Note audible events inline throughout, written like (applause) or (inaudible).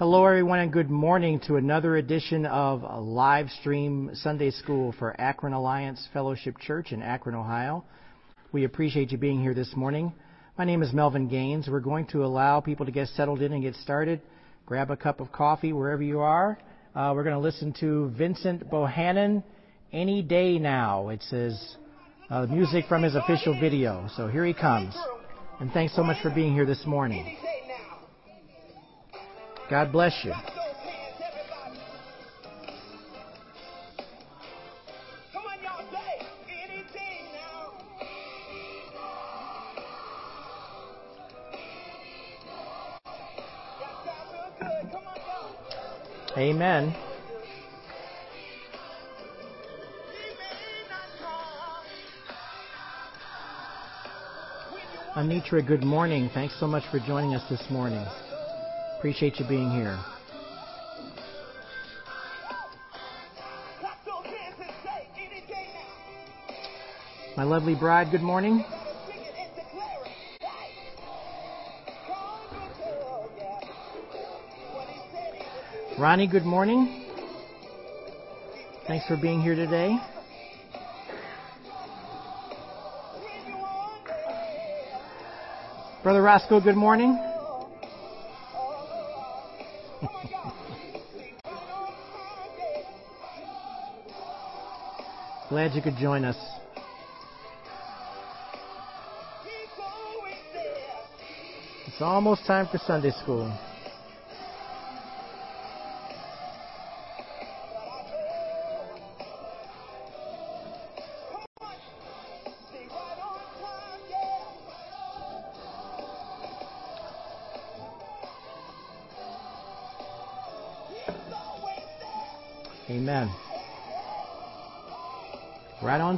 Hello, everyone, and good morning to another edition of live stream Sunday School for Akron Alliance Fellowship Church in Akron, Ohio. We appreciate you being here this morning. My name is Melvin Gaines. We're going to allow people to get settled in and get started. Grab a cup of coffee wherever you are. Uh, we're going to listen to Vincent Bohanan, Any Day Now. It says uh, music from his official video. So here he comes. And thanks so much for being here this morning. God bless you. Amen. Anitra, good morning. Thanks so much for joining us this morning. Appreciate you being here. My lovely bride, good morning. Ronnie, good morning. Thanks for being here today. Brother Roscoe, good morning. Glad you could join us. It's almost time for Sunday school.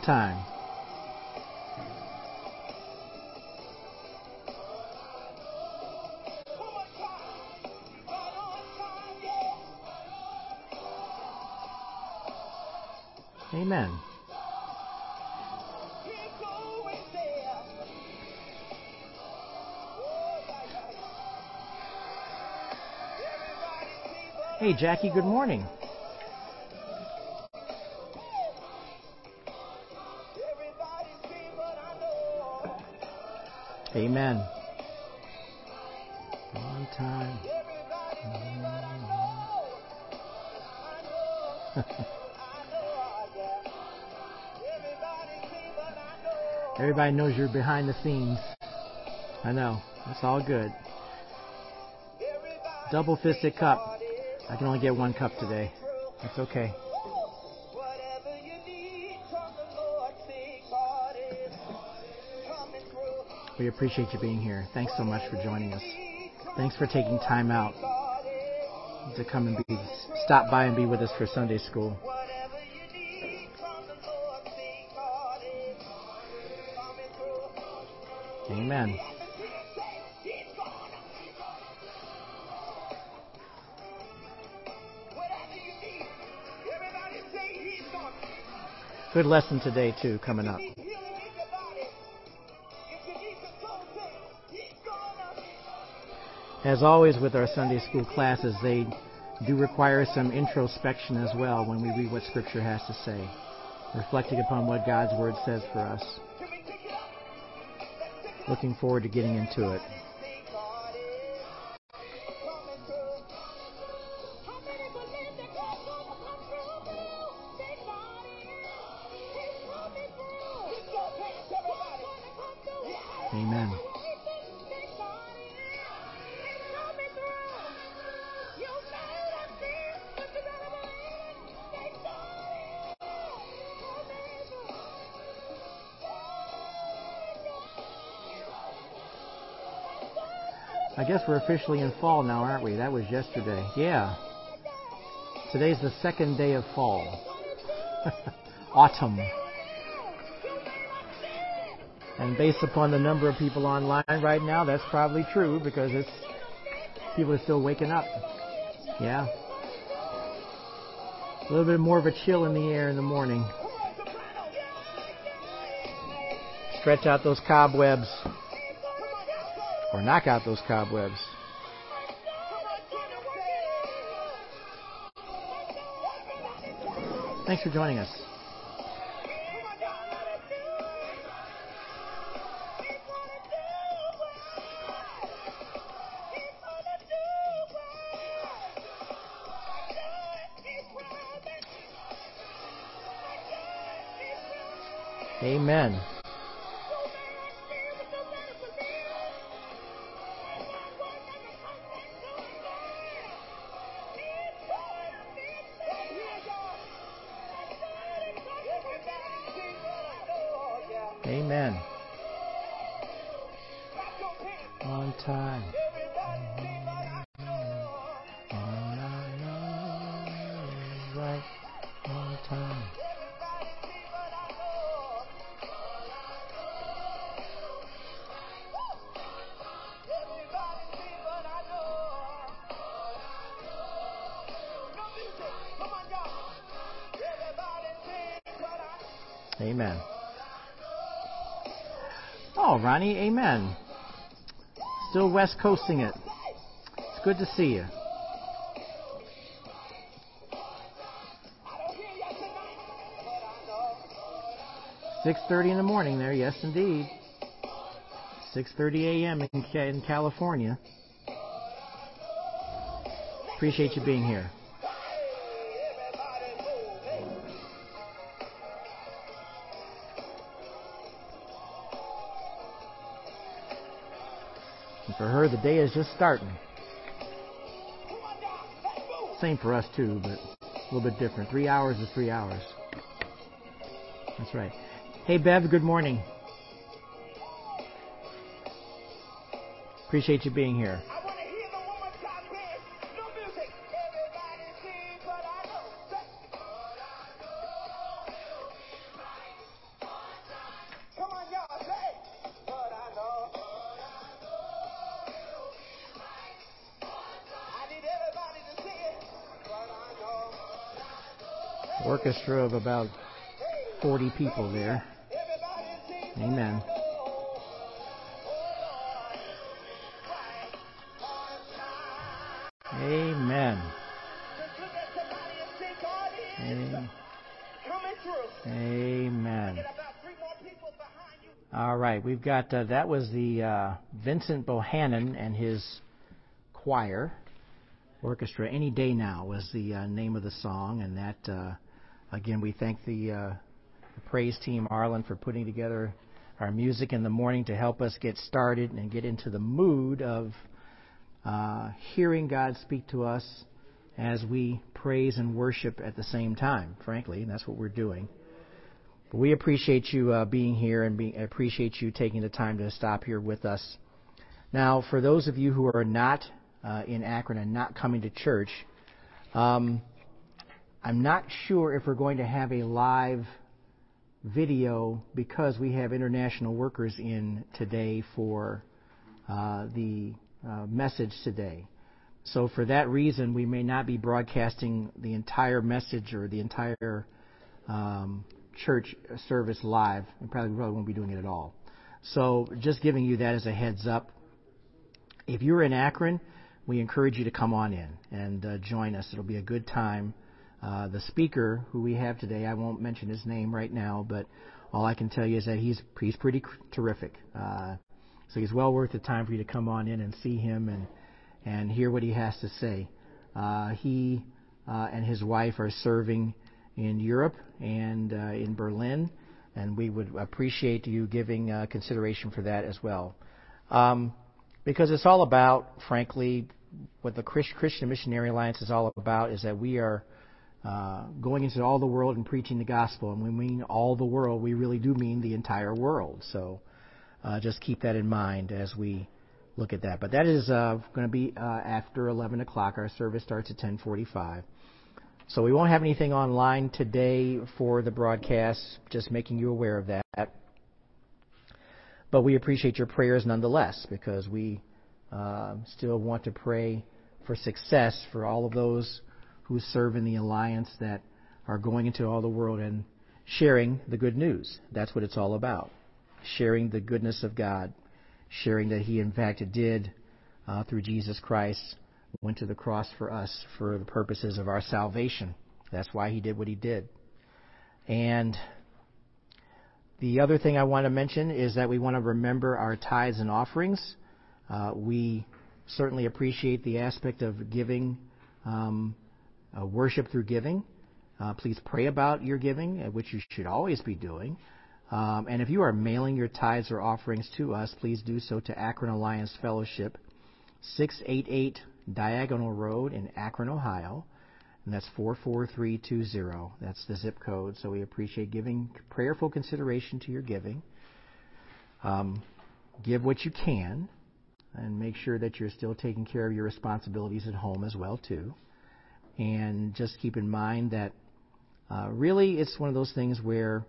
Time. Amen. Hey, Jackie, good morning. Amen. On time. (laughs) Everybody knows you're behind the scenes. I know. That's all good. Double fisted cup. I can only get one cup today. That's okay. We appreciate you being here. Thanks so much for joining us. Thanks for taking time out to come and be stop by and be with us for Sunday school. Amen. Good lesson today too coming up. As always with our Sunday school classes, they do require some introspection as well when we read what Scripture has to say, reflecting upon what God's Word says for us. Looking forward to getting into it. Guess we're officially in fall now, aren't we? That was yesterday. Yeah. Today's the second day of fall. (laughs) Autumn. And based upon the number of people online right now, that's probably true because it's people are still waking up. Yeah. A little bit more of a chill in the air in the morning. Stretch out those cobwebs or knock out those cobwebs. Thanks for joining us. West Coasting it. It's good to see you. Six thirty in the morning there, yes indeed. Six thirty a.m. In, in California. Appreciate you being here. For her, the day is just starting. Same for us too, but a little bit different. Three hours is three hours. That's right. Hey, Bev, good morning. Appreciate you being here. Of about 40 people there. Amen. Amen. Amen. Amen. All right, we've got uh, that was the uh, Vincent Bohanan and his choir orchestra. Any day now was the uh, name of the song, and that uh, again we thank the, uh, the praise team Arlen for putting together our music in the morning to help us get started and get into the mood of uh, hearing God speak to us as we praise and worship at the same time. Frankly, that's what we're doing. But we appreciate you uh, being here and be, appreciate you taking the time to stop here with us. Now, for those of you who are not uh, in Akron and not coming to church, um, I'm not sure if we're going to have a live video because we have international workers in today for uh, the uh, message today. So for that reason, we may not be broadcasting the entire message or the entire um, church service live, and probably, probably won't be doing it at all. So just giving you that as a heads up. If you're in Akron, we encourage you to come on in and uh, join us. It'll be a good time. Uh, the speaker who we have today, I won't mention his name right now, but all I can tell you is that he's he's pretty terrific. Uh, so he's well worth the time for you to come on in and see him and and hear what he has to say. Uh, he uh, and his wife are serving in Europe and uh, in Berlin, and we would appreciate you giving uh, consideration for that as well. Um, because it's all about, frankly, what the Christian Missionary Alliance is all about is that we are uh, going into all the world and preaching the gospel. And when we mean all the world, we really do mean the entire world. So uh, just keep that in mind as we look at that. But that is uh, going to be uh, after 11 o'clock. Our service starts at 10:45. So we won't have anything online today for the broadcast. Just making you aware of that. But we appreciate your prayers nonetheless because we uh, still want to pray for success for all of those who serve in the alliance that are going into all the world and sharing the good news. That's what it's all about. Sharing the goodness of God, sharing that He, in fact, did uh, through Jesus Christ, went to the cross for us for the purposes of our salvation. That's why He did what He did. And the other thing I want to mention is that we want to remember our tithes and offerings. Uh, we certainly appreciate the aspect of giving, um, uh, worship through giving. Uh, please pray about your giving, uh, which you should always be doing. Um, and if you are mailing your tithes or offerings to us, please do so to Akron Alliance Fellowship, 688 Diagonal Road in Akron, Ohio. And that's 44320. That's the zip code. So we appreciate giving prayerful consideration to your giving. Um, give what you can and make sure that you're still taking care of your responsibilities at home as well too. And just keep in mind that uh, really it's one of those things where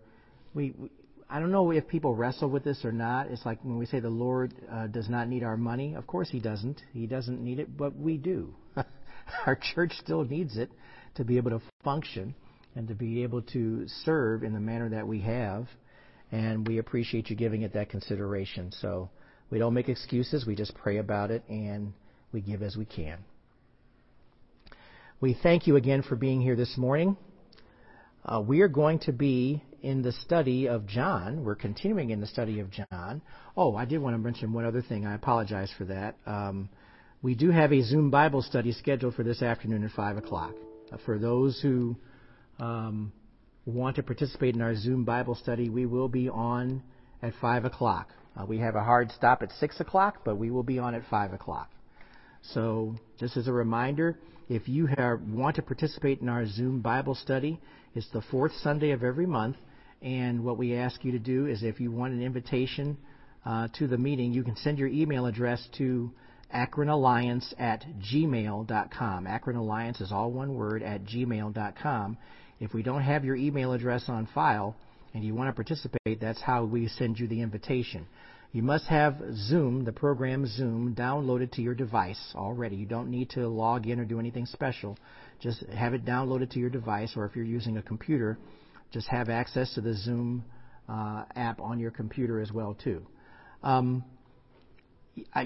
we, we I don't know if people wrestle with this or not. It's like when we say the Lord uh, does not need our money. Of course, He doesn't. He doesn't need it, but we do. (laughs) our church still needs it to be able to function and to be able to serve in the manner that we have. And we appreciate you giving it that consideration. So we don't make excuses. We just pray about it and we give as we can. We thank you again for being here this morning. Uh, we are going to be in the study of John. We're continuing in the study of John. Oh, I did want to mention one other thing. I apologize for that. Um, we do have a Zoom Bible study scheduled for this afternoon at 5 o'clock. Uh, for those who um, want to participate in our Zoom Bible study, we will be on at 5 o'clock. Uh, we have a hard stop at 6 o'clock, but we will be on at 5 o'clock. So, just as a reminder, if you have, want to participate in our Zoom Bible study, it's the fourth Sunday of every month. And what we ask you to do is if you want an invitation uh, to the meeting, you can send your email address to akronalliance at gmail.com. Akron Alliance is all one word at gmail.com. If we don't have your email address on file and you want to participate, that's how we send you the invitation. You must have Zoom, the program Zoom, downloaded to your device already. You don't need to log in or do anything special. Just have it downloaded to your device, or if you're using a computer, just have access to the Zoom uh, app on your computer as well too. Um,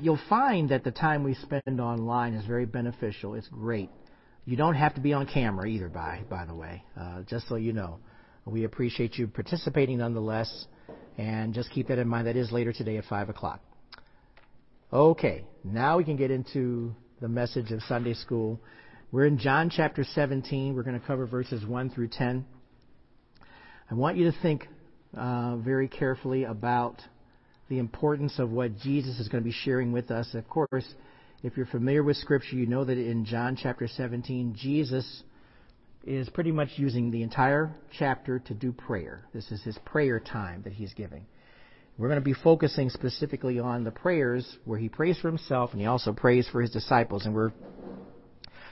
you'll find that the time we spend online is very beneficial. It's great. You don't have to be on camera either, by by the way. Uh, just so you know, we appreciate you participating nonetheless, and just keep that in mind. That is later today at five o'clock. Okay, now we can get into the message of Sunday school. We're in John chapter 17. We're going to cover verses 1 through 10. I want you to think uh, very carefully about the importance of what Jesus is going to be sharing with us. Of course, if you're familiar with Scripture, you know that in John chapter 17, Jesus is pretty much using the entire chapter to do prayer. This is his prayer time that he's giving. We're going to be focusing specifically on the prayers where he prays for himself and he also prays for his disciples. And we're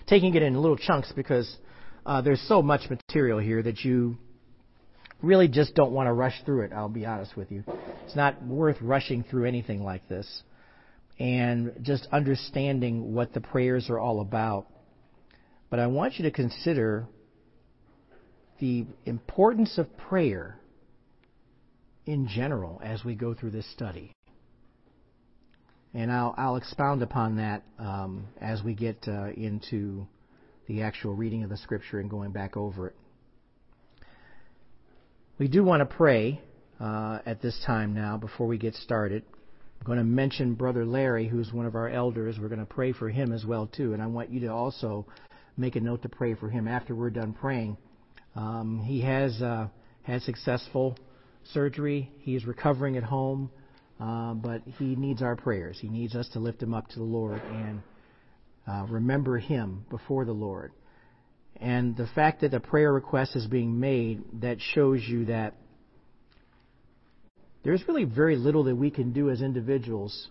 taking it in little chunks because uh, there's so much material here that you really just don't want to rush through it, I'll be honest with you. It's not worth rushing through anything like this. And just understanding what the prayers are all about. But I want you to consider the importance of prayer in general as we go through this study. And I'll, I'll expound upon that um, as we get uh, into the actual reading of the scripture and going back over it. We do want to pray uh, at this time now before we get started. I'm going to mention Brother Larry, who's one of our elders. We're going to pray for him as well too, and I want you to also make a note to pray for him after we're done praying. Um, he has uh, had successful surgery. He is recovering at home, uh, but he needs our prayers. He needs us to lift him up to the Lord and uh, remember him before the Lord. And the fact that a prayer request is being made, that shows you that there's really very little that we can do as individuals,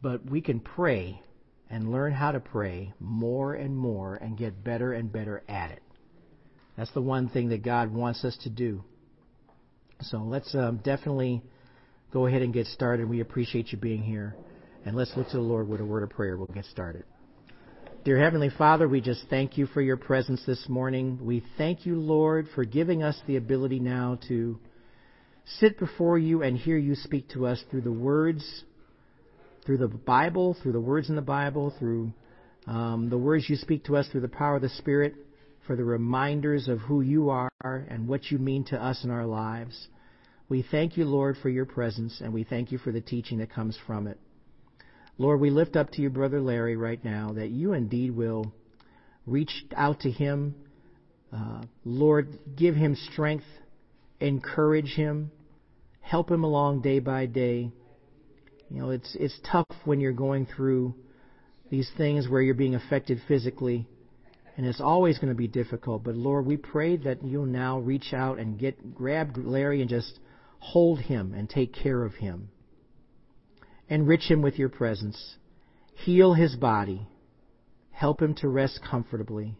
but we can pray and learn how to pray more and more and get better and better at it. That's the one thing that God wants us to do. So let's um, definitely go ahead and get started. We appreciate you being here. And let's look to the Lord with a word of prayer. We'll get started. Dear Heavenly Father, we just thank you for your presence this morning. We thank you, Lord, for giving us the ability now to sit before you and hear you speak to us through the words, through the Bible, through the words in the Bible, through um, the words you speak to us through the power of the Spirit. For the reminders of who you are and what you mean to us in our lives. We thank you, Lord, for your presence, and we thank you for the teaching that comes from it. Lord, we lift up to you, Brother Larry, right now, that you indeed will reach out to him. Uh, Lord, give him strength, encourage him, help him along day by day. You know, it's it's tough when you're going through these things where you're being affected physically, and it's always going to be difficult. But Lord, we pray that you'll now reach out and get grab Larry and just hold him and take care of him. Enrich him with your presence. Heal his body. Help him to rest comfortably.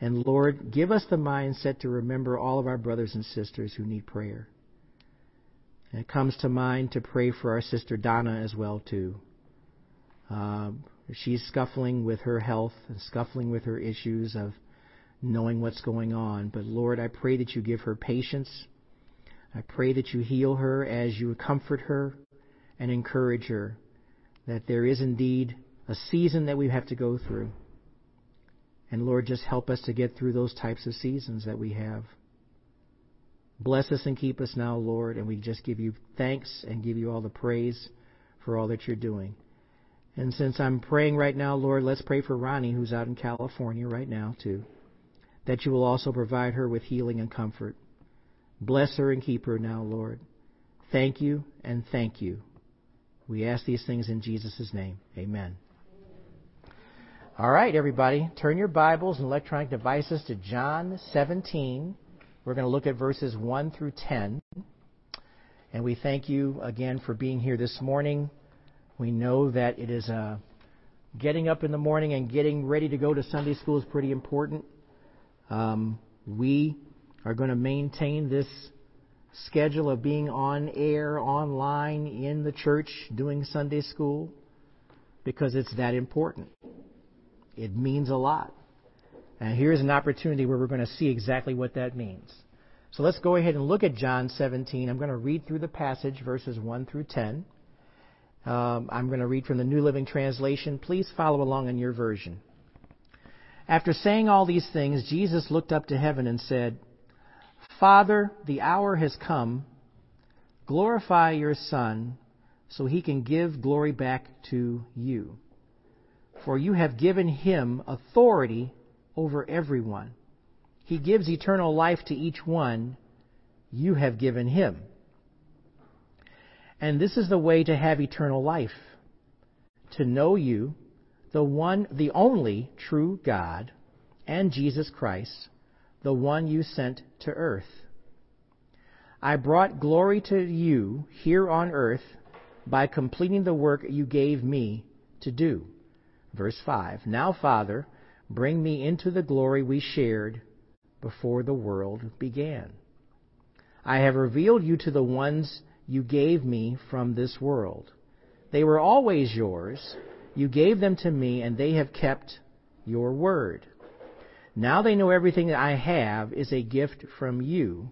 And Lord, give us the mindset to remember all of our brothers and sisters who need prayer. And it comes to mind to pray for our sister Donna as well too. Uh, she's scuffling with her health and scuffling with her issues of knowing what's going on. But Lord, I pray that you give her patience. I pray that you heal her as you comfort her and encourage her. That there is indeed a season that we have to go through. And Lord, just help us to get through those types of seasons that we have. Bless us and keep us now, Lord, and we just give you thanks and give you all the praise for all that you're doing. And since I'm praying right now, Lord, let's pray for Ronnie, who's out in California right now, too, that you will also provide her with healing and comfort. Bless her and keep her now, Lord. Thank you and thank you. We ask these things in Jesus' name. Amen. All right, everybody, turn your Bibles and electronic devices to John 17. We're going to look at verses 1 through 10. And we thank you again for being here this morning. We know that it is uh, getting up in the morning and getting ready to go to Sunday school is pretty important. Um, we are going to maintain this schedule of being on air, online, in the church, doing Sunday school, because it's that important. It means a lot. And here's an opportunity where we're going to see exactly what that means. So let's go ahead and look at John 17. I'm going to read through the passage, verses 1 through 10. Um, I'm going to read from the New Living Translation. Please follow along in your version. After saying all these things, Jesus looked up to heaven and said, Father, the hour has come. Glorify your Son so he can give glory back to you. For you have given him authority over everyone. He gives eternal life to each one you have given him. And this is the way to have eternal life to know you, the one, the only true God, and Jesus Christ, the one you sent to earth. I brought glory to you here on earth by completing the work you gave me to do. Verse 5 Now, Father, bring me into the glory we shared before the world began. I have revealed you to the ones you gave me from this world. They were always yours. You gave them to me, and they have kept your word. Now they know everything that I have is a gift from you,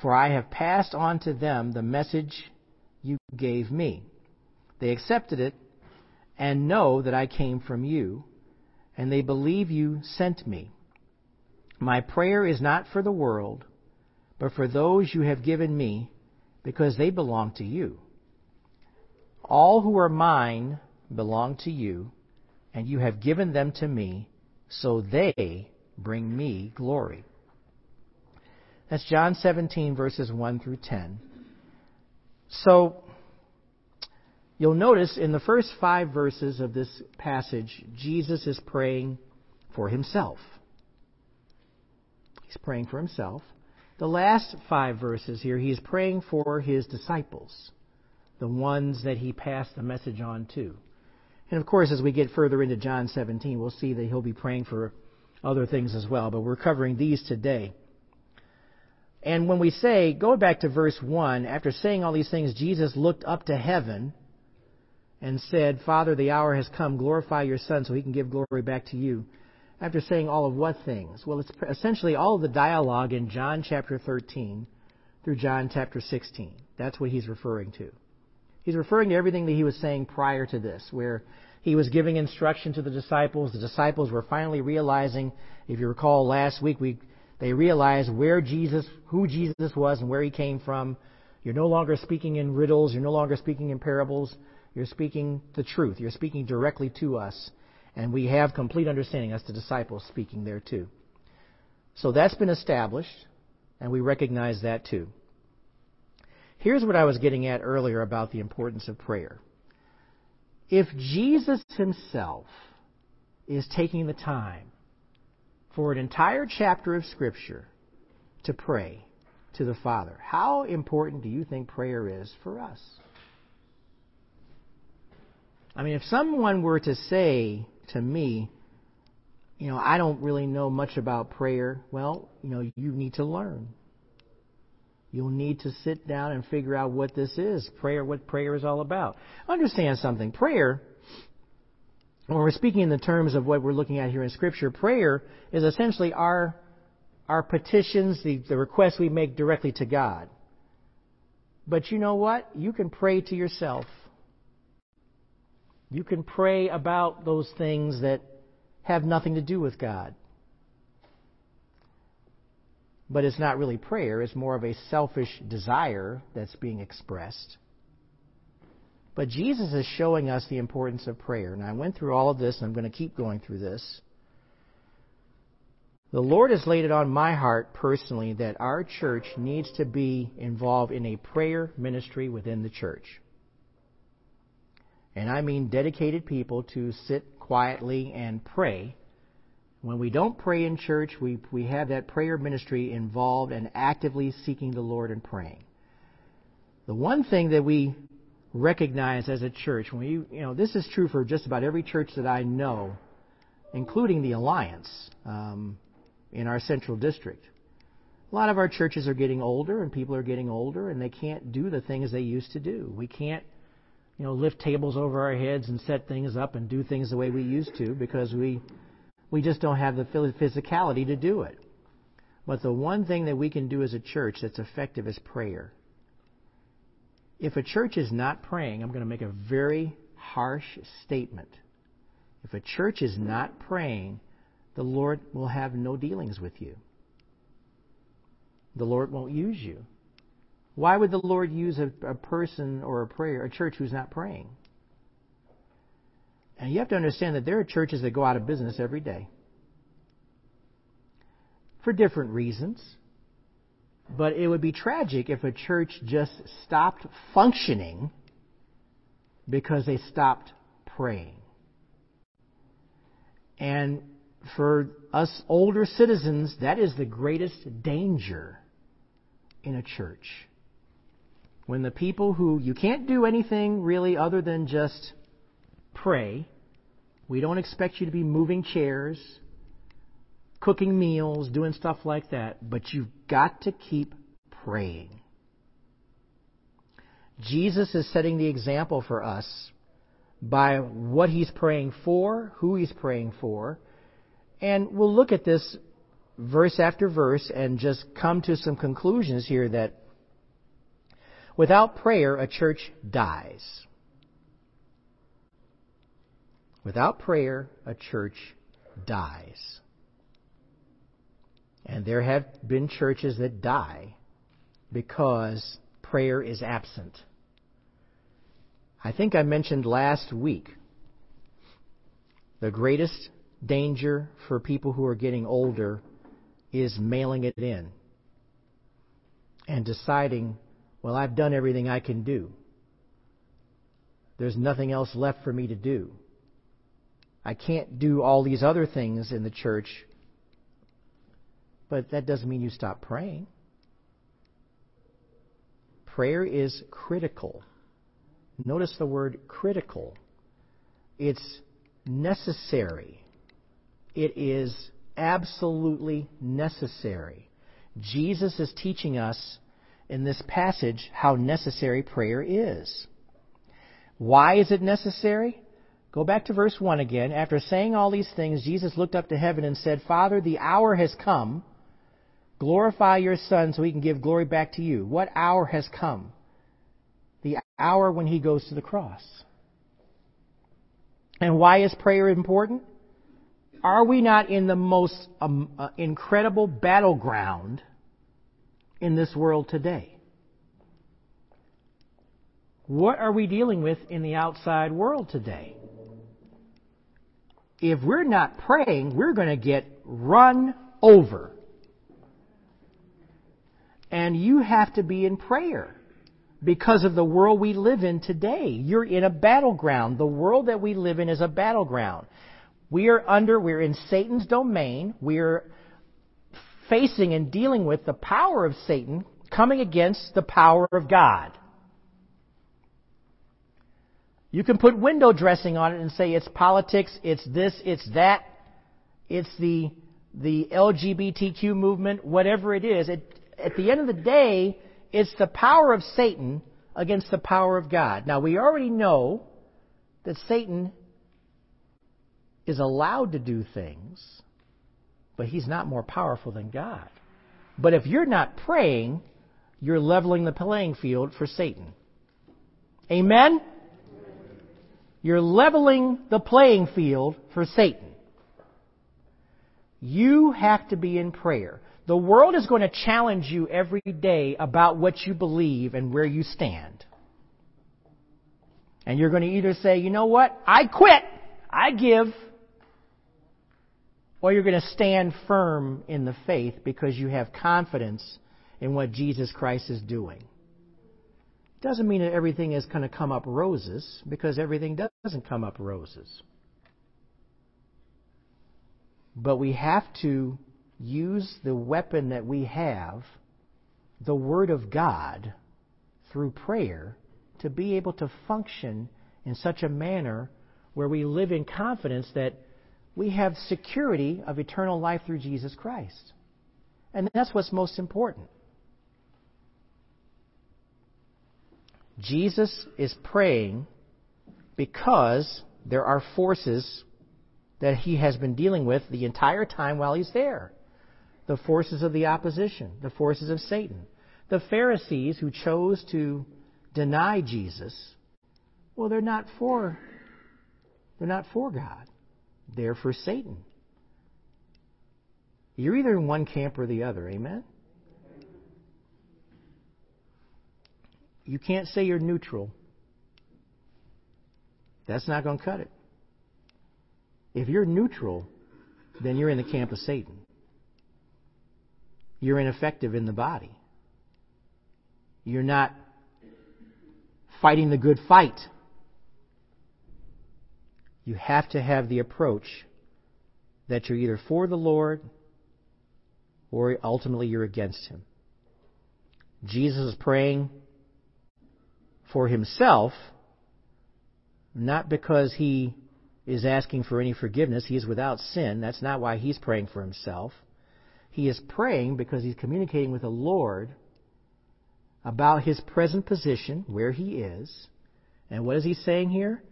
for I have passed on to them the message you gave me. They accepted it and know that I came from you, and they believe you sent me. My prayer is not for the world, but for those you have given me, because they belong to you. All who are mine belong to you, and you have given them to me, so they bring me glory. That's John 17, verses 1 through 10. So, you'll notice in the first five verses of this passage, Jesus is praying for himself. He's praying for himself. The last five verses here, he is praying for his disciples, the ones that he passed the message on to. And of course, as we get further into John 17, we'll see that he'll be praying for other things as well, but we're covering these today. And when we say, go back to verse 1, after saying all these things, Jesus looked up to heaven and said, Father, the hour has come, glorify your Son so he can give glory back to you after saying all of what things? Well, it's essentially all of the dialogue in John chapter 13 through John chapter 16. That's what he's referring to. He's referring to everything that he was saying prior to this, where He was giving instruction to the disciples. The disciples were finally realizing, if you recall last week, we, they realized where Jesus, who Jesus was and where he came from. You're no longer speaking in riddles. You're no longer speaking in parables. You're speaking the truth. You're speaking directly to us. And we have complete understanding. That's the disciples speaking there too. So that's been established, and we recognize that too. Here's what I was getting at earlier about the importance of prayer. If Jesus himself is taking the time for an entire chapter of Scripture to pray to the Father, how important do you think prayer is for us? I mean, if someone were to say to me, you know, I don't really know much about prayer, well, you know, you need to learn. You'll need to sit down and figure out what this is, prayer, what prayer is all about. Understand something. Prayer, when we're speaking in the terms of what we're looking at here in Scripture, prayer is essentially our, our petitions, the, the requests we make directly to God. But you know what? You can pray to yourself. You can pray about those things that have nothing to do with God. But it's not really prayer, it's more of a selfish desire that's being expressed. But Jesus is showing us the importance of prayer. And I went through all of this, and I'm going to keep going through this. The Lord has laid it on my heart personally that our church needs to be involved in a prayer ministry within the church. And I mean dedicated people to sit quietly and pray. When we don't pray in church, we, we have that prayer ministry involved and actively seeking the Lord and praying. The one thing that we recognize as a church, when we, you know, this is true for just about every church that I know, including the Alliance um, in our central district. A lot of our churches are getting older, and people are getting older, and they can't do the things they used to do. We can't you know, lift tables over our heads and set things up and do things the way we used to because we we just don't have the physicality to do it. But the one thing that we can do as a church that's effective is prayer. If a church is not praying, I'm going to make a very harsh statement. If a church is not praying, the Lord will have no dealings with you. The Lord won't use you. Why would the Lord use a, a person or a prayer, a church who's not praying? And you have to understand that there are churches that go out of business every day for different reasons. But it would be tragic if a church just stopped functioning because they stopped praying. And for us older citizens, that is the greatest danger in a church when the people who you can't do anything really other than just pray, we don't expect you to be moving chairs, cooking meals, doing stuff like that, but you've got to keep praying. Jesus is setting the example for us by what he's praying for, who he's praying for, and we'll look at this verse after verse and just come to some conclusions here that Without prayer, a church dies. Without prayer, a church dies. And there have been churches that die because prayer is absent. I think I mentioned last week the greatest danger for people who are getting older is mailing it in and deciding well, I've done everything I can do. There's nothing else left for me to do. I can't do all these other things in the church, but that doesn't mean you stop praying. Prayer is critical. Notice the word critical. It's necessary. It is absolutely necessary. Jesus is teaching us in this passage how necessary prayer is. Why is it necessary? Go back to verse 1 again. After saying all these things, Jesus looked up to heaven and said, Father, the hour has come. Glorify your Son so he can give glory back to you. What hour has come? The hour when he goes to the cross. And why is prayer important? Are we not in the most um, uh, incredible battleground in this world today? What are we dealing with in the outside world today? If we're not praying, we're going to get run over. And you have to be in prayer because of the world we live in today. You're in a battleground. The world that we live in is a battleground. We are under, we're in Satan's domain. We're facing and dealing with the power of Satan coming against the power of God. You can put window dressing on it and say it's politics, it's this, it's that, it's the, the LGBTQ movement, whatever it is. It, at the end of the day, it's the power of Satan against the power of God. Now, we already know that Satan is allowed to do things, but he's not more powerful than God. But if you're not praying, you're leveling the playing field for Satan. Amen? You're leveling the playing field for Satan. You have to be in prayer. The world is going to challenge you every day about what you believe and where you stand. And you're going to either say, you know what, I quit, I give, or you're going to stand firm in the faith because you have confidence in what Jesus Christ is doing. Doesn't mean that everything is going to come up roses, because everything doesn't come up roses. But we have to use the weapon that we have, the Word of God, through prayer, to be able to function in such a manner where we live in confidence that we have security of eternal life through Jesus Christ. And that's what's most important. Jesus is praying because there are forces that he has been dealing with the entire time while he's there the forces of the opposition, the forces of Satan. The Pharisees who chose to deny Jesus, well, they're not for they're not for God. They're for Satan. You're either in one camp or the other, amen? You can't say you're neutral. That's not going to cut it. If you're neutral, then you're in the camp of Satan you're ineffective in the body. You're not fighting the good fight. You have to have the approach that you're either for the Lord or ultimately you're against Him. Jesus is praying for Himself, not because He is asking for any forgiveness. He is without sin. That's not why He's praying for Himself. He is praying because he's communicating with the Lord about his present position, where he is. And what is he saying here?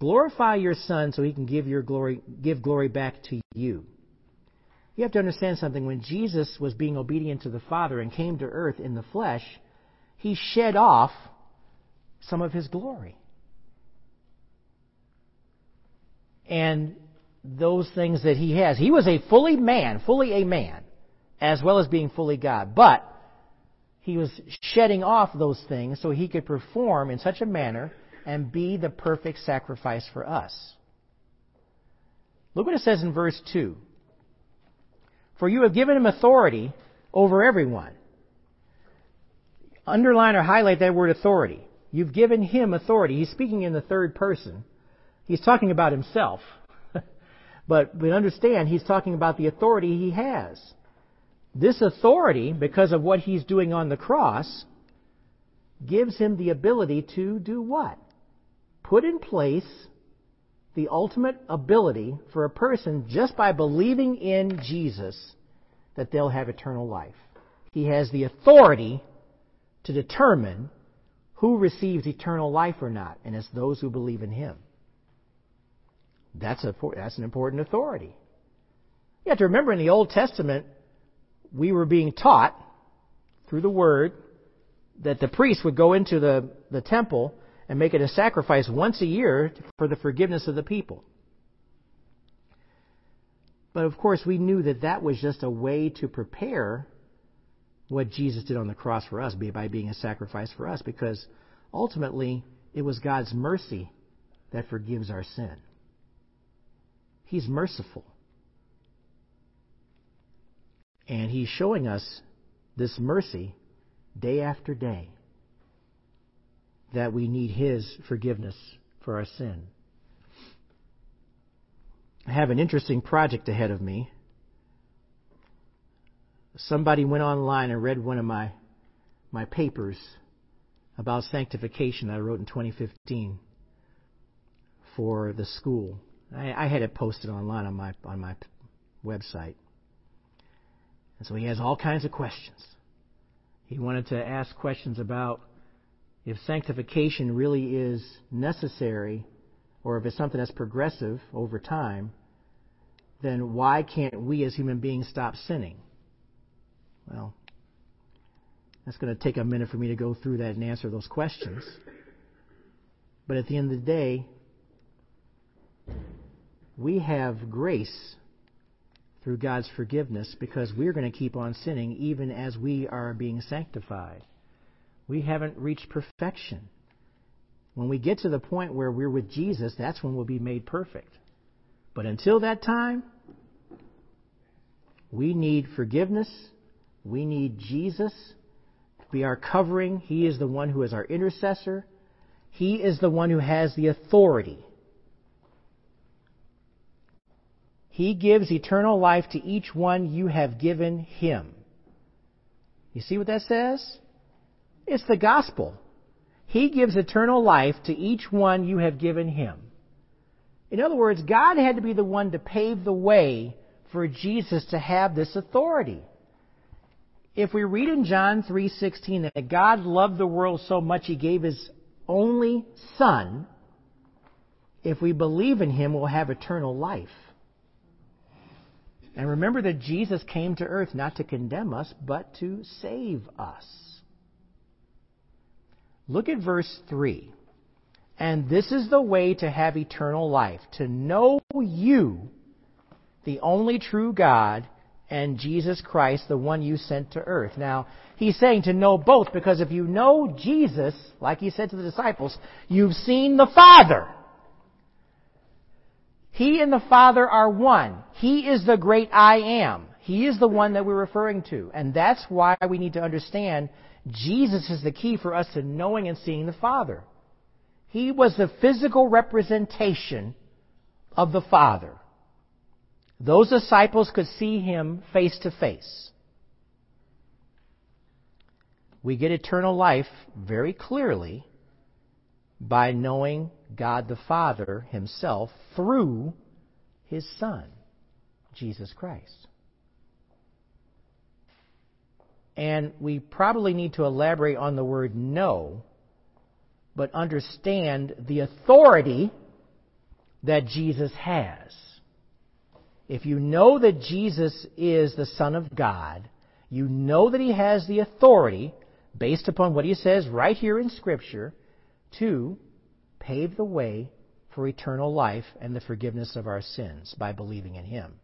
Glorify your son so he can give your glory give glory back to you. You have to understand something. When Jesus was being obedient to the Father and came to earth in the flesh, he shed off some of his glory. And those things that he has. He was a fully man, fully a man as well as being fully God. But he was shedding off those things so he could perform in such a manner and be the perfect sacrifice for us. Look what it says in verse 2. For you have given him authority over everyone. Underline or highlight that word authority. You've given him authority. He's speaking in the third person. He's talking about himself. (laughs) but, but understand, he's talking about the authority he has. This authority, because of what he's doing on the cross, gives him the ability to do what? Put in place the ultimate ability for a person just by believing in Jesus that they'll have eternal life. He has the authority to determine who receives eternal life or not, and it's those who believe in him. That's, a, that's an important authority. You have to remember in the Old Testament, we were being taught through the word that the priest would go into the, the temple and make it a sacrifice once a year for the forgiveness of the people. But of course, we knew that that was just a way to prepare what Jesus did on the cross for us by being a sacrifice for us, because ultimately it was God's mercy that forgives our sin. He's merciful. And He's showing us this mercy day after day that we need His forgiveness for our sin. I have an interesting project ahead of me. Somebody went online and read one of my my papers about sanctification that I wrote in 2015 for the school. I, I had it posted online on my on my website. And so he has all kinds of questions. He wanted to ask questions about if sanctification really is necessary or if it's something that's progressive over time, then why can't we as human beings stop sinning? Well, that's going to take a minute for me to go through that and answer those questions. But at the end of the day, we have grace through God's forgiveness because we're going to keep on sinning even as we are being sanctified. We haven't reached perfection. When we get to the point where we're with Jesus, that's when we'll be made perfect. But until that time, we need forgiveness. We need Jesus to be our covering. He is the one who is our intercessor. He is the one who has the authority He gives eternal life to each one you have given him. You see what that says? It's the gospel. He gives eternal life to each one you have given him. In other words, God had to be the one to pave the way for Jesus to have this authority. If we read in John 3:16 that God loved the world so much he gave his only son, if we believe in him we'll have eternal life. And remember that Jesus came to earth not to condemn us, but to save us. Look at verse 3. And this is the way to have eternal life, to know you, the only true God, and Jesus Christ, the one you sent to earth. Now, he's saying to know both, because if you know Jesus, like he said to the disciples, you've seen the Father. He and the Father are one. He is the great I am. He is the one that we're referring to. And that's why we need to understand Jesus is the key for us to knowing and seeing the Father. He was the physical representation of the Father. Those disciples could see him face to face. We get eternal life very clearly by knowing God the Father Himself through His Son, Jesus Christ. And we probably need to elaborate on the word know, but understand the authority that Jesus has. If you know that Jesus is the Son of God, you know that He has the authority, based upon what He says right here in Scripture, to pave the way for eternal life and the forgiveness of our sins by believing in Him.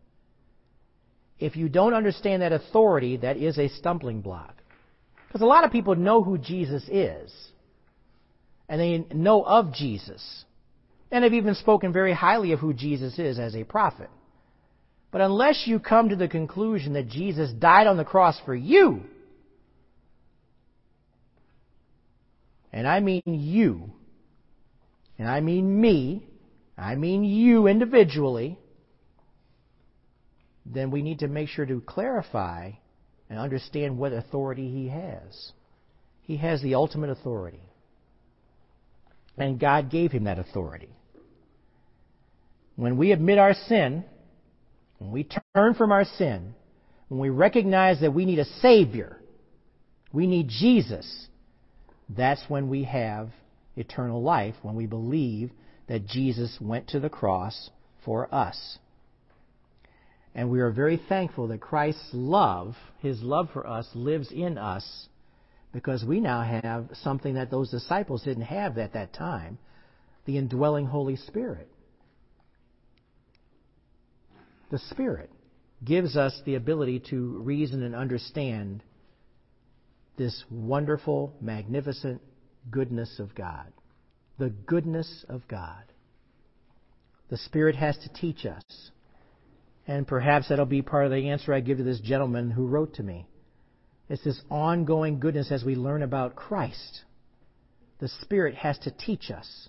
If you don't understand that authority, that is a stumbling block. Because a lot of people know who Jesus is, and they know of Jesus, and have even spoken very highly of who Jesus is as a prophet. But unless you come to the conclusion that Jesus died on the cross for you, and I mean you, and I mean me, I mean you individually, then we need to make sure to clarify and understand what authority he has. He has the ultimate authority. And God gave him that authority. When we admit our sin, when we turn from our sin, when we recognize that we need a Savior, we need Jesus, that's when we have eternal life when we believe that Jesus went to the cross for us. And we are very thankful that Christ's love, his love for us, lives in us because we now have something that those disciples didn't have at that time the indwelling Holy Spirit. the Spirit gives us the ability to reason and understand this wonderful, magnificent goodness of God. The goodness of God. The Spirit has to teach us. And perhaps that'll be part of the answer I give to this gentleman who wrote to me. It's this ongoing goodness as we learn about Christ. The Spirit has to teach us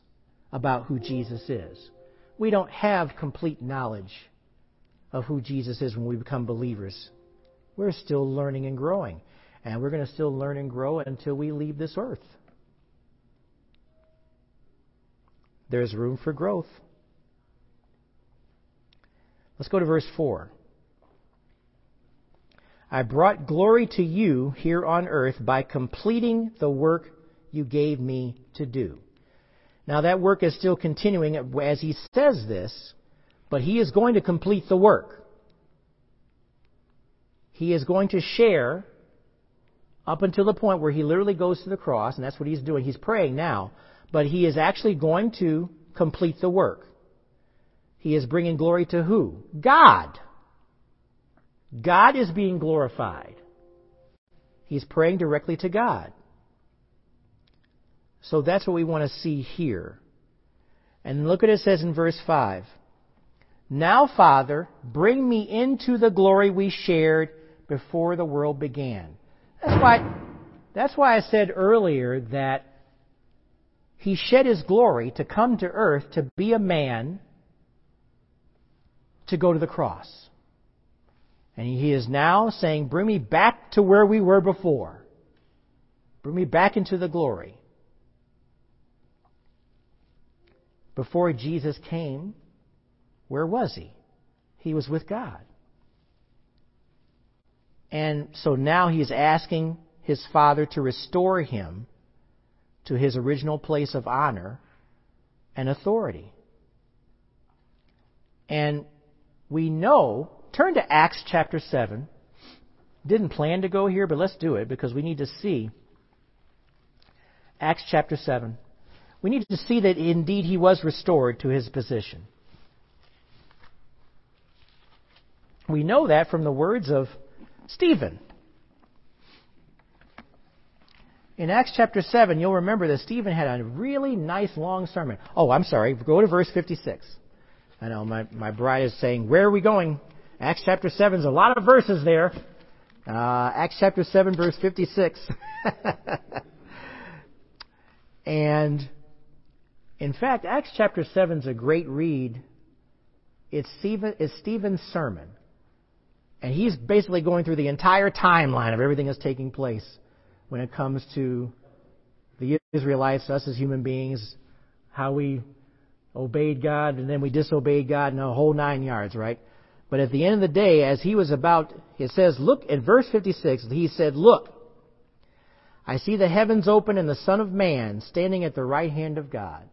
about who Jesus is. We don't have complete knowledge of who Jesus is when we become believers. We're still learning and growing. And we're going to still learn and grow until we leave this earth. There's room for growth. Let's go to verse 4. I brought glory to you here on earth by completing the work you gave me to do. Now that work is still continuing as he says this, but he is going to complete the work. He is going to share up until the point where he literally goes to the cross, and that's what he's doing. He's praying now, but he is actually going to complete the work. He is bringing glory to who? God. God is being glorified. He's praying directly to God. So that's what we want to see here. And look what it says in verse 5. Now, Father, bring me into the glory we shared before the world began. That's why, that's why I said earlier that he shed his glory to come to earth to be a man to go to the cross. And he is now saying, Bring me back to where we were before. Bring me back into the glory. Before Jesus came, where was he? He was with God. And so now he's asking his father to restore him to his original place of honor and authority. And we know, turn to Acts chapter 7. Didn't plan to go here, but let's do it because we need to see Acts chapter 7. We need to see that indeed he was restored to his position. We know that from the words of Stephen. In Acts chapter 7, you'll remember that Stephen had a really nice long sermon. Oh, I'm sorry. Go to verse 56. I know my, my bride is saying, Where are we going? Acts chapter 7 is a lot of verses there. Uh, Acts chapter 7, verse 56. (laughs) and in fact, Acts chapter 7 is a great read. It's, Stephen, it's Stephen's sermon. And he's basically going through the entire timeline of everything that's taking place when it comes to the Israelites, us as human beings, how we obeyed God and then we disobeyed God and a whole nine yards, right? But at the end of the day, as he was about, it says, look, in verse 56, he said, Look, I see the heavens open and the Son of Man standing at the right hand of God.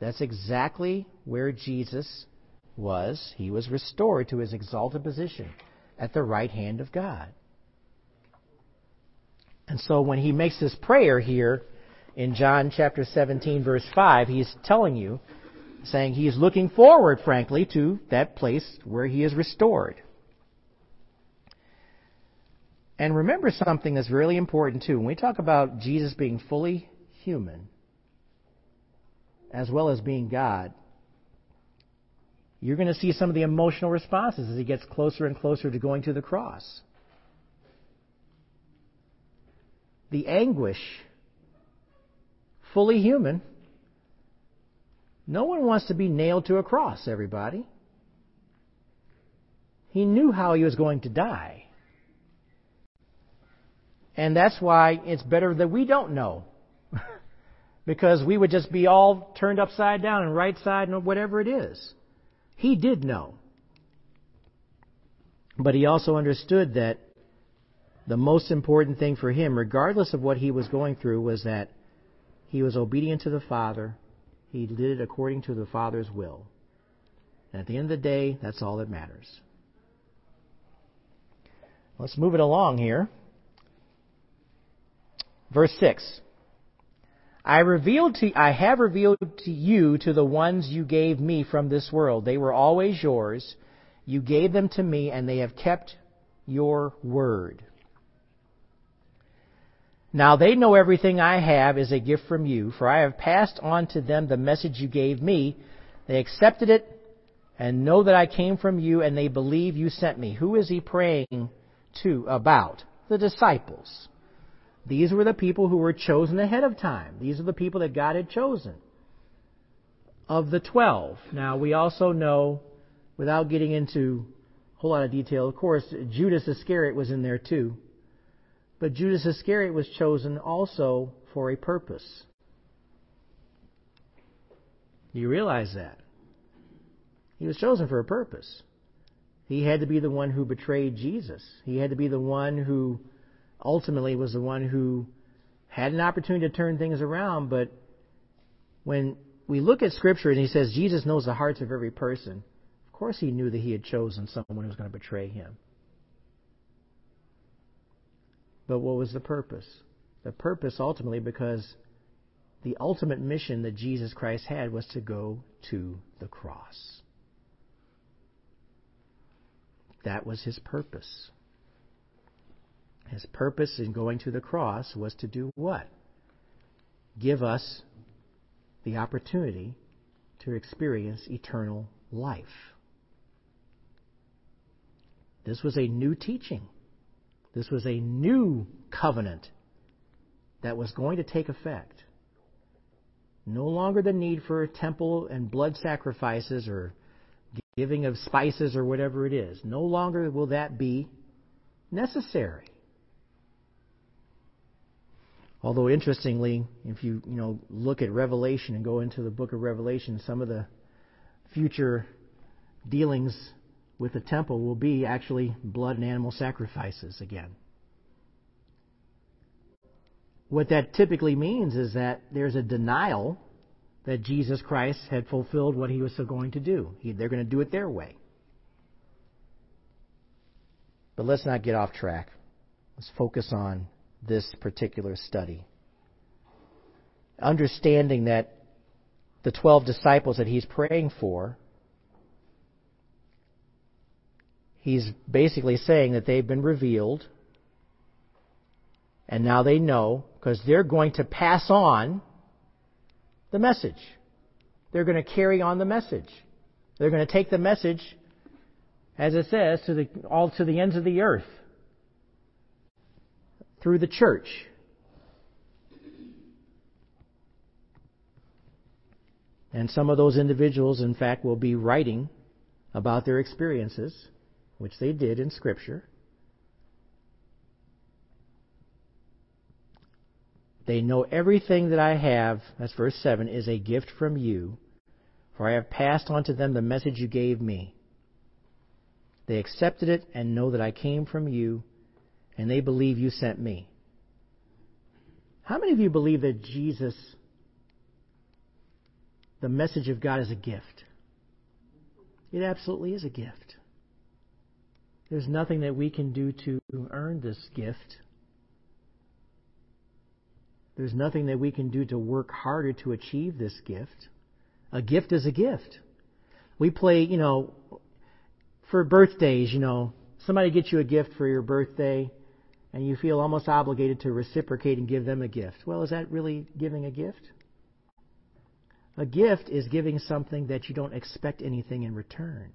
That's exactly where Jesus was he was restored to his exalted position at the right hand of God. And so when he makes this prayer here in John chapter 17 verse 5, he's telling you, saying he's looking forward, frankly, to that place where he is restored. And remember something that's really important too. When we talk about Jesus being fully human, as well as being God, you're going to see some of the emotional responses as he gets closer and closer to going to the cross. The anguish, fully human. No one wants to be nailed to a cross, everybody. He knew how he was going to die. And that's why it's better that we don't know. (laughs) because we would just be all turned upside down and right side and whatever it is. He did know. But he also understood that the most important thing for him, regardless of what he was going through, was that he was obedient to the Father. He did it according to the Father's will. And at the end of the day, that's all that matters. Let's move it along here. Verse 6 I revealed to I have revealed to you to the ones you gave me from this world. They were always yours. You gave them to me and they have kept your word. Now they know everything I have is a gift from you, for I have passed on to them the message you gave me. They accepted it and know that I came from you and they believe you sent me. Who is he praying to about? The disciples. These were the people who were chosen ahead of time. These are the people that God had chosen. Of the twelve. Now, we also know, without getting into a whole lot of detail, of course, Judas Iscariot was in there too. But Judas Iscariot was chosen also for a purpose. Do you realize that? He was chosen for a purpose. He had to be the one who betrayed Jesus. He had to be the one who ultimately was the one who had an opportunity to turn things around, but when we look at Scripture and he says Jesus knows the hearts of every person, of course he knew that he had chosen someone who was going to betray him. But what was the purpose? The purpose ultimately because the ultimate mission that Jesus Christ had was to go to the cross. That was his purpose. His purpose in going to the cross was to do what? Give us the opportunity to experience eternal life. This was a new teaching. This was a new covenant that was going to take effect. No longer the need for a temple and blood sacrifices or giving of spices or whatever it is. No longer will that be necessary. Although interestingly, if you you know look at Revelation and go into the book of Revelation, some of the future dealings with the temple will be actually blood and animal sacrifices again. What that typically means is that there's a denial that Jesus Christ had fulfilled what he was going to do. He, they're going to do it their way. But let's not get off track. Let's focus on this particular study. Understanding that the 12 disciples that he's praying for, he's basically saying that they've been revealed, and now they know, because they're going to pass on the message. They're going to carry on the message. They're going to take the message, as it says, to the, all to the ends of the earth through the church. And some of those individuals, in fact, will be writing about their experiences, which they did in Scripture. They know everything that I have, that's verse 7, is a gift from you, for I have passed on to them the message you gave me. They accepted it and know that I came from you, and they believe you sent me. How many of you believe that Jesus, the message of God, is a gift? It absolutely is a gift. There's nothing that we can do to earn this gift. There's nothing that we can do to work harder to achieve this gift. A gift is a gift. We play, you know, for birthdays, you know, somebody gets you a gift for your birthday and you feel almost obligated to reciprocate and give them a gift. Well, is that really giving a gift? A gift is giving something that you don't expect anything in return.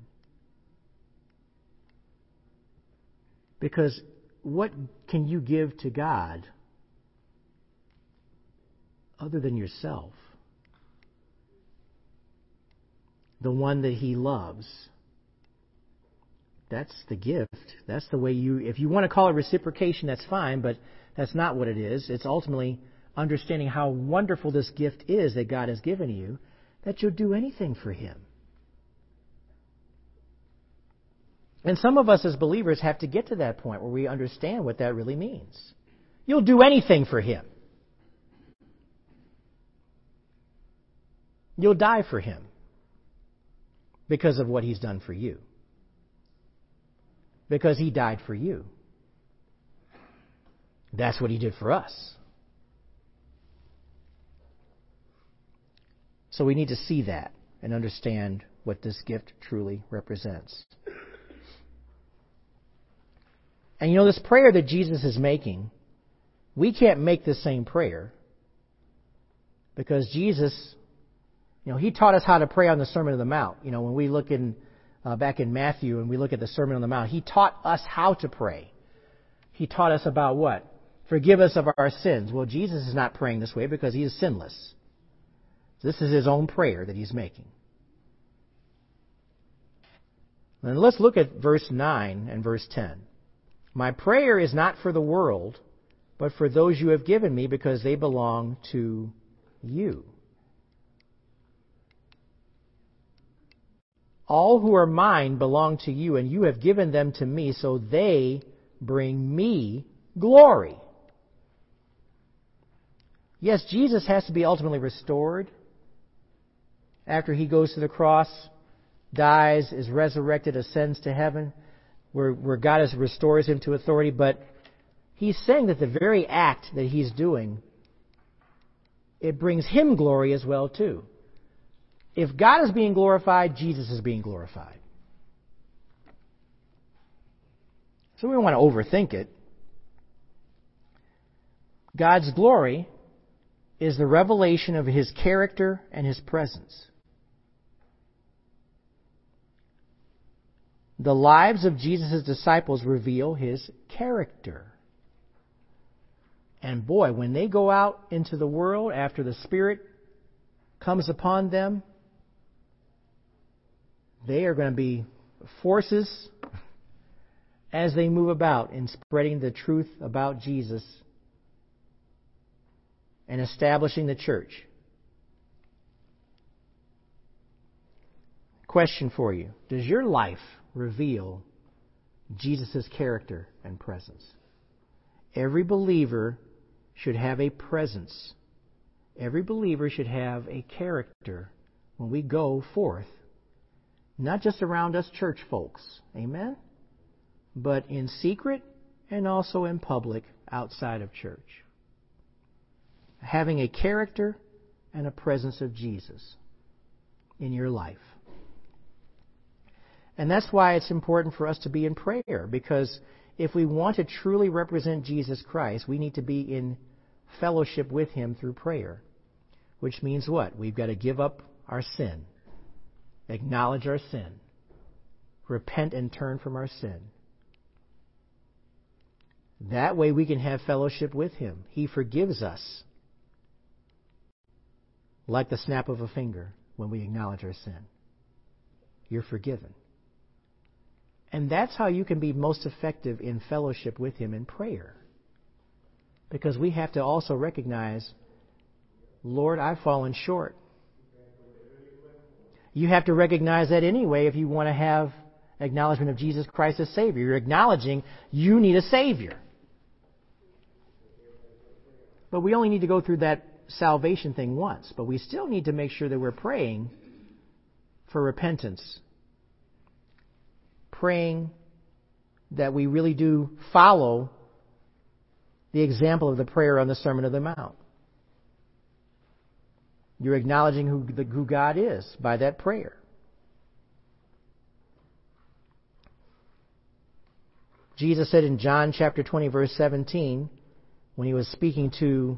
Because what can you give to God other than yourself, the one that He loves. That's the gift. That's the way you, if you want to call it reciprocation, that's fine, but that's not what it is. It's ultimately understanding how wonderful this gift is that God has given you, that you'll do anything for Him. And some of us as believers have to get to that point where we understand what that really means. You'll do anything for Him. You'll die for him because of what he's done for you. Because he died for you. That's what he did for us. So we need to see that and understand what this gift truly represents. And you know, this prayer that Jesus is making, we can't make the same prayer because Jesus, you know, he taught us how to pray on the Sermon on the Mount. You know, when we look in uh, back in Matthew and we look at the Sermon on the Mount, he taught us how to pray. He taught us about what? Forgive us of our sins. Well, Jesus is not praying this way because he is sinless. This is his own prayer that he's making. And let's look at verse 9 and verse 10. My prayer is not for the world, but for those you have given me because they belong to you. All who are mine belong to you, and you have given them to me, so they bring me glory. Yes, Jesus has to be ultimately restored after he goes to the cross, dies, is resurrected, ascends to heaven, where, where God restores him to authority. But he's saying that the very act that he's doing, it brings him glory as well too. If God is being glorified, Jesus is being glorified. So we don't want to overthink it. God's glory is the revelation of his character and his presence. The lives of Jesus' disciples reveal his character. And boy, when they go out into the world after the Spirit comes upon them, they are going to be forces as they move about in spreading the truth about Jesus and establishing the church. Question for you Does your life reveal Jesus' character and presence? Every believer should have a presence. Every believer should have a character when we go forth. Not just around us church folks. Amen? But in secret and also in public outside of church having a character and a presence of Jesus in your life. And that's why it's important for us to be in prayer, because if we want to truly represent Jesus Christ, we need to be in fellowship with Him through prayer. Which means what? We've got to give up our sin, acknowledge our sin, repent and turn from our sin. That way we can have fellowship with Him. He forgives us like the snap of a finger when we acknowledge our sin. You're forgiven. And that's how you can be most effective in fellowship with Him in prayer. Because we have to also recognize, Lord, I've fallen short. You have to recognize that anyway if you want to have acknowledgement of Jesus Christ as Savior. You're acknowledging you need a Savior. But we only need to go through that salvation thing once, but we still need to make sure that we're praying for repentance. Praying that we really do follow the example of the prayer on the Sermon of the Mount. You're acknowledging who, the, who God is by that prayer. Jesus said in John chapter 20, verse 17, when he was speaking to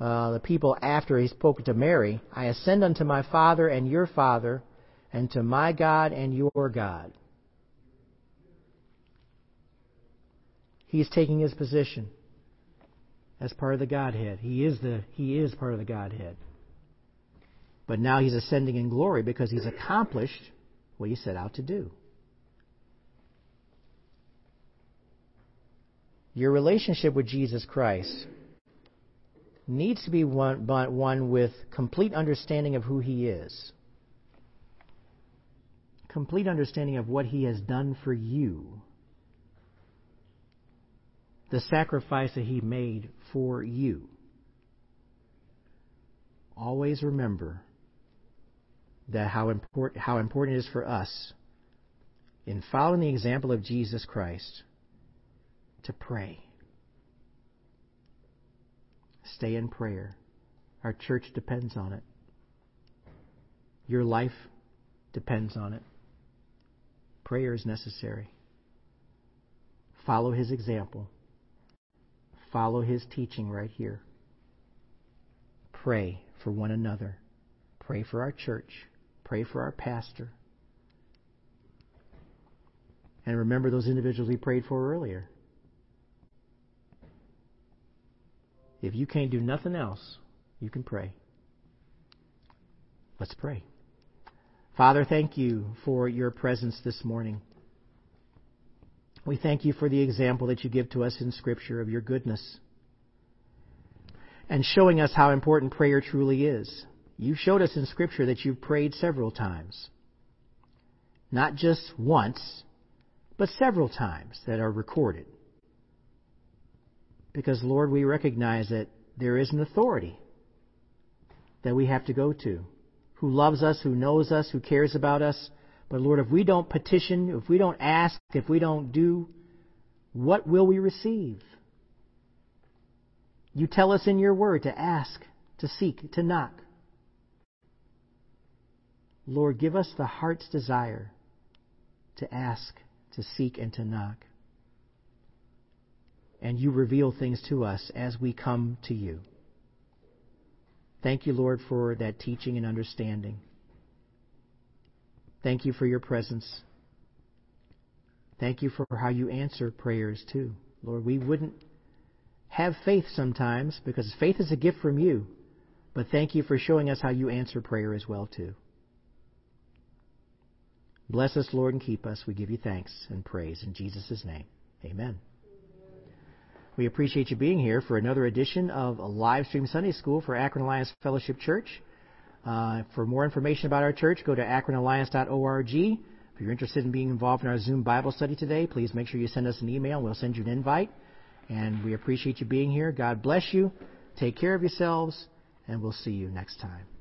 uh, the people after he spoke to Mary, I ascend unto my Father and your Father, and to my God and your God. He's taking his position as part of the Godhead. He is the he is part of the Godhead. But now he's ascending in glory because he's accomplished what he set out to do. Your relationship with Jesus Christ needs to be one, one with complete understanding of who He is, complete understanding of what He has done for you, the sacrifice that He made for you. Always remember that how important, how important it is for us in following the example of Jesus Christ to pray Stay in prayer. Our church depends on it. Your life depends on it. Prayer is necessary. Follow his example. Follow his teaching right here. Pray for one another. Pray for our church. Pray for our pastor. And remember those individuals we prayed for earlier. If you can't do nothing else, you can pray. Let's pray. Father, thank you for your presence this morning. We thank you for the example that you give to us in Scripture of your goodness and showing us how important prayer truly is. You showed us in Scripture that you've prayed several times. Not just once, but several times that are recorded. Because, Lord, we recognize that there is an authority that we have to go to who loves us, who knows us, who cares about us. But, Lord, if we don't petition, if we don't ask, if we don't do, what will we receive? You tell us in your word to ask, to seek, to knock. Lord, give us the heart's desire to ask, to seek, and to knock. And you reveal things to us as we come to you. Thank you, Lord, for that teaching and understanding. Thank you for your presence. Thank you for how you answer prayers, too. Lord, we wouldn't have faith sometimes because faith is a gift from you. But thank you for showing us how you answer prayer as well, too. Bless us, Lord, and keep us. We give you thanks and praise in Jesus' name. Amen. We appreciate you being here for another edition of a live stream Sunday School for Akron Alliance Fellowship Church. Uh, for more information about our church, go to akronalliance.org. If you're interested in being involved in our Zoom Bible study today, please make sure you send us an email. We'll send you an invite. And we appreciate you being here. God bless you. Take care of yourselves, and we'll see you next time.